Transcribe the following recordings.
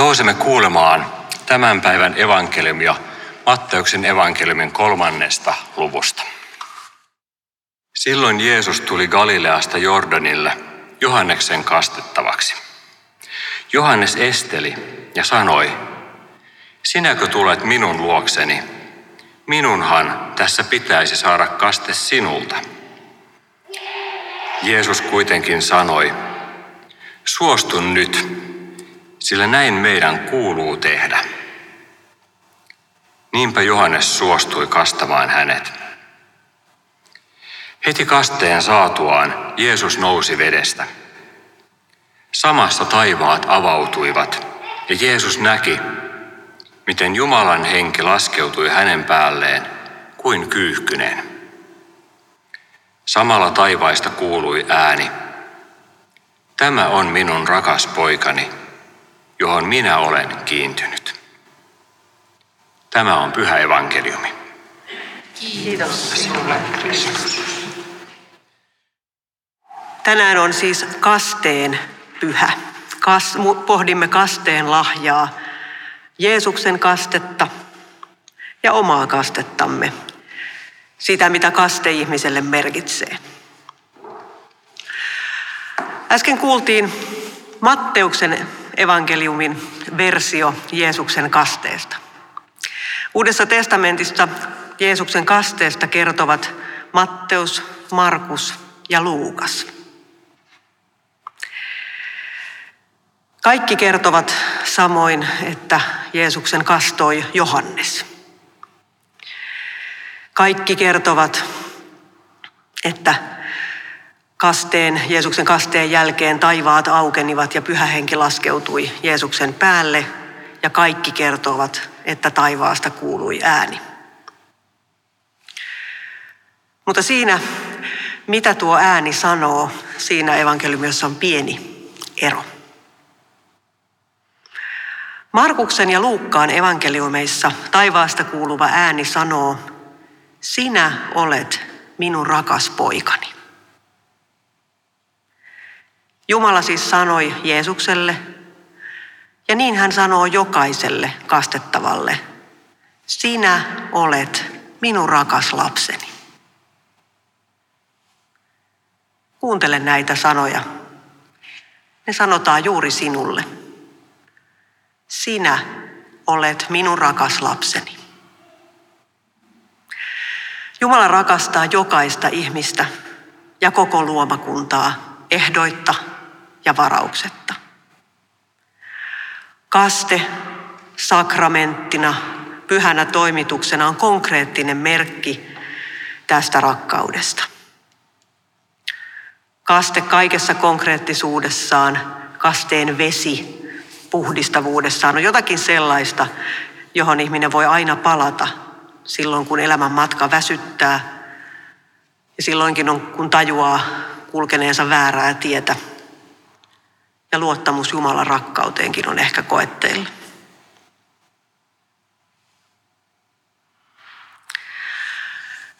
Nousemme kuulemaan tämän päivän evankeliumia Matteuksen evankeliumin kolmannesta luvusta. Silloin Jeesus tuli Galileasta Jordanille Johanneksen kastettavaksi. Johannes esteli ja sanoi, sinäkö tulet minun luokseni? Minunhan tässä pitäisi saada kaste sinulta. Jeesus kuitenkin sanoi, suostun nyt, sillä näin meidän kuuluu tehdä. Niinpä Johannes suostui kastamaan hänet. Heti kasteen saatuaan Jeesus nousi vedestä. Samassa taivaat avautuivat ja Jeesus näki, miten Jumalan henki laskeutui hänen päälleen kuin kyyhkyneen. Samalla taivaista kuului ääni. Tämä on minun rakas poikani, johon minä olen kiintynyt. Tämä on pyhä evankeliumi. Kiitos sinulle, Tänään on siis kasteen pyhä. Kas, pohdimme kasteen lahjaa, Jeesuksen kastetta ja omaa kastettamme, sitä mitä kaste ihmiselle merkitsee. Äsken kuultiin Matteuksen evankeliumin versio Jeesuksen kasteesta. Uudessa testamentissa Jeesuksen kasteesta kertovat Matteus, Markus ja Luukas. Kaikki kertovat samoin, että Jeesuksen kastoi Johannes. Kaikki kertovat, että kasteen, Jeesuksen kasteen jälkeen taivaat aukenivat ja pyhä henki laskeutui Jeesuksen päälle ja kaikki kertovat, että taivaasta kuului ääni. Mutta siinä, mitä tuo ääni sanoo, siinä evankeliumissa on pieni ero. Markuksen ja Luukkaan evankeliumeissa taivaasta kuuluva ääni sanoo, sinä olet minun rakas poikani. Jumala siis sanoi Jeesukselle, ja niin hän sanoo jokaiselle kastettavalle, sinä olet minun rakas lapseni. Kuuntele näitä sanoja. Ne sanotaan juuri sinulle. Sinä olet minun rakas lapseni. Jumala rakastaa jokaista ihmistä ja koko luomakuntaa ehdoitta ja varauksetta. Kaste sakramenttina, pyhänä toimituksena on konkreettinen merkki tästä rakkaudesta. Kaste kaikessa konkreettisuudessaan, kasteen vesi puhdistavuudessaan on jotakin sellaista, johon ihminen voi aina palata silloin, kun elämän matka väsyttää ja silloinkin, on, kun tajuaa kulkeneensa väärää tietä. Ja luottamus Jumalan rakkauteenkin on ehkä koetteilla.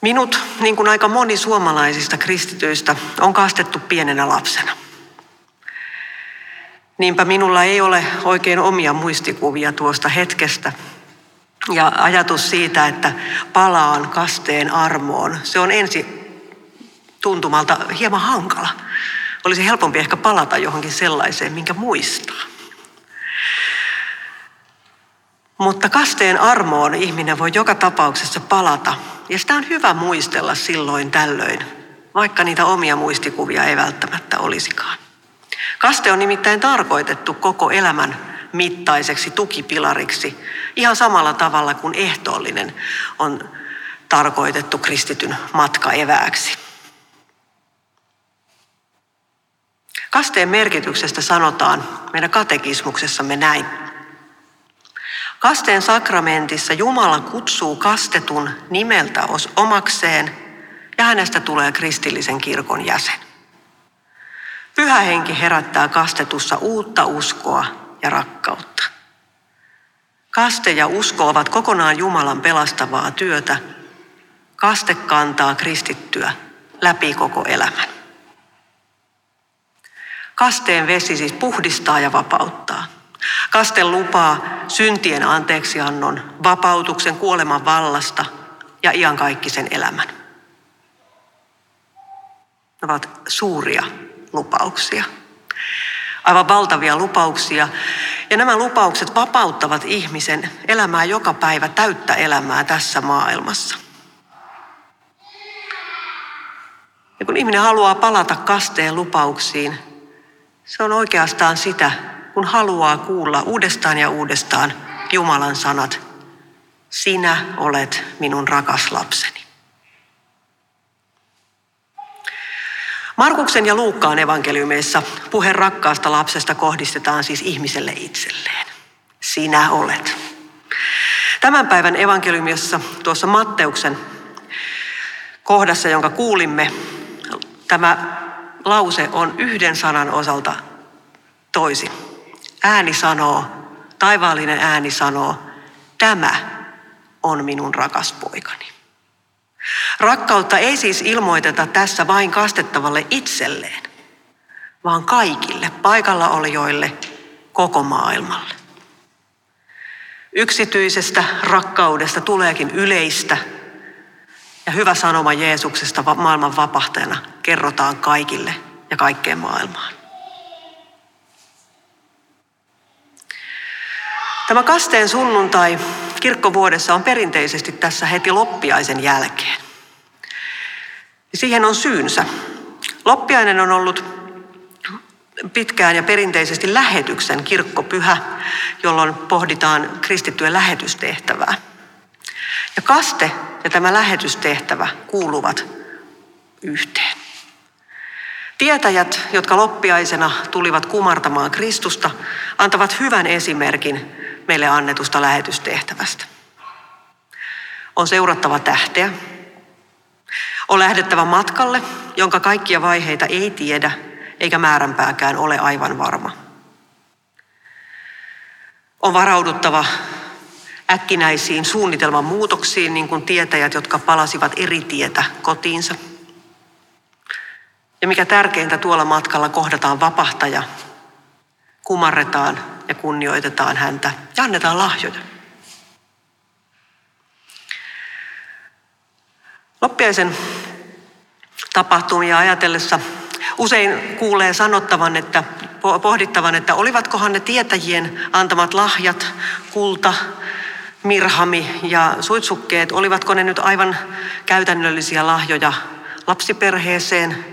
Minut, niin kuin aika moni suomalaisista kristityistä, on kastettu pienenä lapsena – Niinpä minulla ei ole oikein omia muistikuvia tuosta hetkestä. Ja ajatus siitä, että palaan kasteen armoon, se on ensi tuntumalta hieman hankala. Olisi helpompi ehkä palata johonkin sellaiseen, minkä muistaa. Mutta kasteen armoon ihminen voi joka tapauksessa palata. Ja sitä on hyvä muistella silloin tällöin, vaikka niitä omia muistikuvia ei välttämättä olisikaan. Kaste on nimittäin tarkoitettu koko elämän mittaiseksi tukipilariksi, ihan samalla tavalla kuin ehtoollinen on tarkoitettu kristityn matkaevääksi. Kasteen merkityksestä sanotaan meidän katekismuksessamme näin. Kasteen sakramentissa Jumala kutsuu kastetun nimeltä omakseen ja hänestä tulee kristillisen kirkon jäsen. Pyhä henki herättää kastetussa uutta uskoa ja rakkautta. Kaste ja usko ovat kokonaan Jumalan pelastavaa työtä. Kaste kantaa kristittyä läpi koko elämän. Kasteen vesi siis puhdistaa ja vapauttaa. Kaste lupaa syntien anteeksiannon, vapautuksen kuoleman vallasta ja iankaikkisen elämän. Ne ovat suuria lupauksia. Aivan valtavia lupauksia. Ja nämä lupaukset vapauttavat ihmisen elämää joka päivä täyttä elämää tässä maailmassa. Ja kun ihminen haluaa palata kasteen lupauksiin, se on oikeastaan sitä, kun haluaa kuulla uudestaan ja uudestaan Jumalan sanat. Sinä olet minun rakas lapseni. Markuksen ja Luukkaan evankeliumeissa puhe rakkaasta lapsesta kohdistetaan siis ihmiselle itselleen. Sinä olet. Tämän päivän evankeliumissa tuossa Matteuksen kohdassa, jonka kuulimme, tämä lause on yhden sanan osalta toisin. Ääni sanoo, taivaallinen ääni sanoo, tämä on minun rakas poikani. Rakkautta ei siis ilmoiteta tässä vain kastettavalle itselleen, vaan kaikille paikalla olijoille, koko maailmalle. Yksityisestä rakkaudesta tuleekin yleistä ja hyvä sanoma Jeesuksesta maailman vapahtajana kerrotaan kaikille ja kaikkeen maailmaan. Tämä kasteen sunnuntai kirkkovuodessa on perinteisesti tässä heti loppiaisen jälkeen. Siihen on syynsä. Loppiainen on ollut pitkään ja perinteisesti lähetyksen kirkkopyhä, jolloin pohditaan kristittyjen lähetystehtävää. Ja kaste ja tämä lähetystehtävä kuuluvat yhteen. Tietäjät, jotka loppiaisena tulivat kumartamaan Kristusta, antavat hyvän esimerkin meille annetusta lähetystehtävästä. On seurattava tähteä. On lähdettävä matkalle, jonka kaikkia vaiheita ei tiedä, eikä määränpääkään ole aivan varma. On varauduttava äkkinäisiin suunnitelman muutoksiin, niin kuin tietäjät, jotka palasivat eri tietä kotiinsa. Ja mikä tärkeintä, tuolla matkalla kohdataan vapahtaja, kumarretaan ja kunnioitetaan häntä ja annetaan lahjoja. Loppiaisen tapahtumia ajatellessa usein kuulee sanottavan, että pohdittavan, että olivatkohan ne tietäjien antamat lahjat, kulta, mirhami ja suitsukkeet, olivatko ne nyt aivan käytännöllisiä lahjoja lapsiperheeseen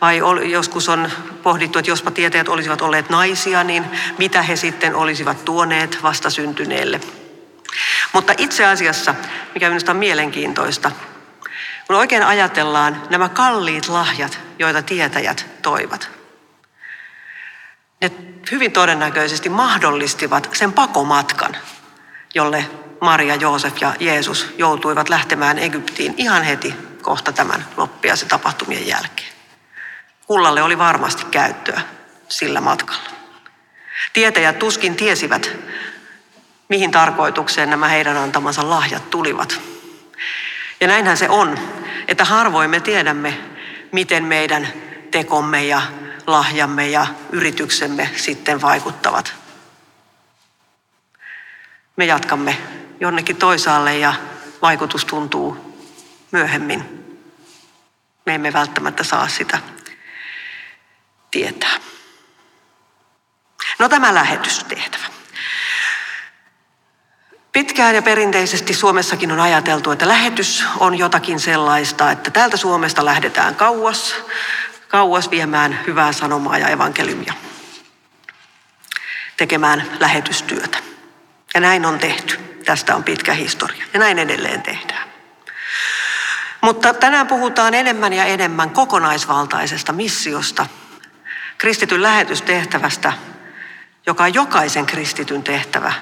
vai joskus on pohdittu, että jospa tietäjät olisivat olleet naisia, niin mitä he sitten olisivat tuoneet vastasyntyneelle. Mutta itse asiassa, mikä minusta on mielenkiintoista, kun oikein ajatellaan nämä kalliit lahjat, joita tietäjät toivat, ne hyvin todennäköisesti mahdollistivat sen pakomatkan, jolle Maria, Joosef ja Jeesus joutuivat lähtemään Egyptiin ihan heti kohta tämän loppiaisen tapahtumien jälkeen. Kullalle oli varmasti käyttöä sillä matkalla. Tietäjät tuskin tiesivät, mihin tarkoitukseen nämä heidän antamansa lahjat tulivat. Ja näinhän se on, että harvoin me tiedämme, miten meidän tekomme ja lahjamme ja yrityksemme sitten vaikuttavat. Me jatkamme jonnekin toisaalle ja vaikutus tuntuu myöhemmin. Me emme välttämättä saa sitä tietää. No tämä lähetystehtävä. Pitkään ja perinteisesti Suomessakin on ajateltu, että lähetys on jotakin sellaista, että täältä Suomesta lähdetään kauas, kauas viemään hyvää sanomaa ja evankeliumia, tekemään lähetystyötä. Ja näin on tehty. Tästä on pitkä historia ja näin edelleen tehdään. Mutta tänään puhutaan enemmän ja enemmän kokonaisvaltaisesta missiosta, kristityn lähetystehtävästä, joka on jokaisen kristityn tehtävä.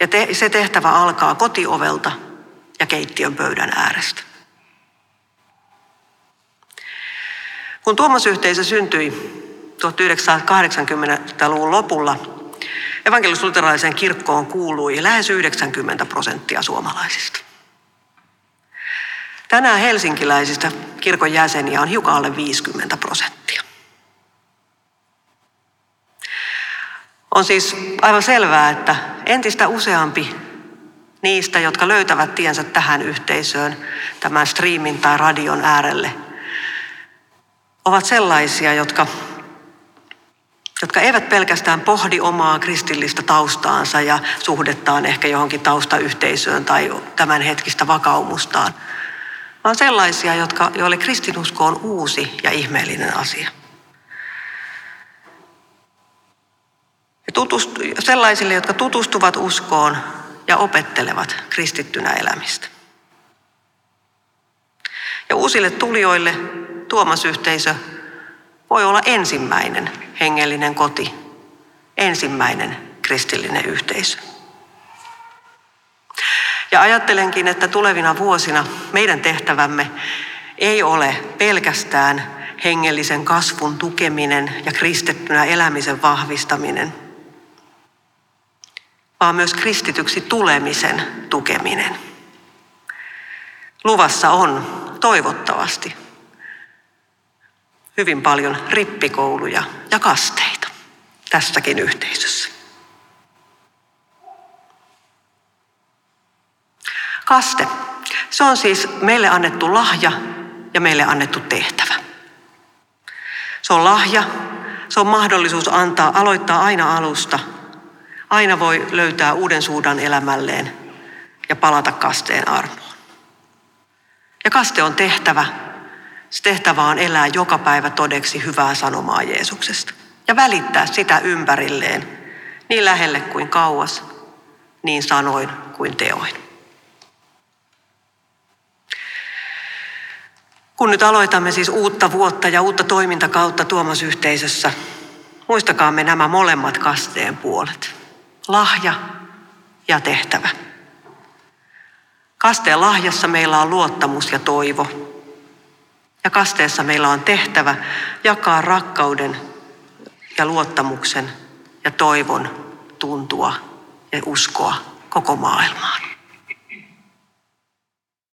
Ja te, se tehtävä alkaa kotiovelta ja keittiön pöydän äärestä. Kun Tuomas-yhteisö syntyi 1980-luvun lopulla, evankelis-luterilaiseen kirkkoon kuului lähes 90 prosenttia suomalaisista. Tänään helsinkiläisistä kirkon jäseniä on hiukan alle 50 prosenttia. On siis aivan selvää, että entistä useampi niistä, jotka löytävät tiensä tähän yhteisöön, tämän striimin tai radion äärelle, ovat sellaisia, jotka, jotka eivät pelkästään pohdi omaa kristillistä taustaansa ja suhdettaan ehkä johonkin taustayhteisöön tai tämän hetkistä vakaumustaan, vaan sellaisia, jotka, joille kristinusko on uusi ja ihmeellinen asia. Ja tutust, sellaisille, jotka tutustuvat uskoon ja opettelevat kristittynä elämistä. Ja uusille tulijoille Tuomas-yhteisö voi olla ensimmäinen hengellinen koti, ensimmäinen kristillinen yhteisö. Ja ajattelenkin, että tulevina vuosina meidän tehtävämme ei ole pelkästään hengellisen kasvun tukeminen ja kristittynä elämisen vahvistaminen, vaan myös kristityksi tulemisen tukeminen. Luvassa on toivottavasti hyvin paljon rippikouluja ja kasteita tässäkin yhteisössä. Kaste, se on siis meille annettu lahja ja meille annettu tehtävä. Se on lahja, se on mahdollisuus antaa, aloittaa aina alusta. Aina voi löytää uuden suudan elämälleen ja palata kasteen armoon. Ja kaste on tehtävä. Se tehtävä on elää joka päivä todeksi hyvää sanomaa Jeesuksesta ja välittää sitä ympärilleen niin lähelle kuin kauas, niin sanoin kuin teoin. Kun nyt aloitamme siis uutta vuotta ja uutta toimintakautta Tuomas-yhteisössä, muistakaamme nämä molemmat kasteen puolet. Lahja ja tehtävä. Kasteen lahjassa meillä on luottamus ja toivo. Ja kasteessa meillä on tehtävä jakaa rakkauden ja luottamuksen ja toivon tuntua ja uskoa koko maailmaan.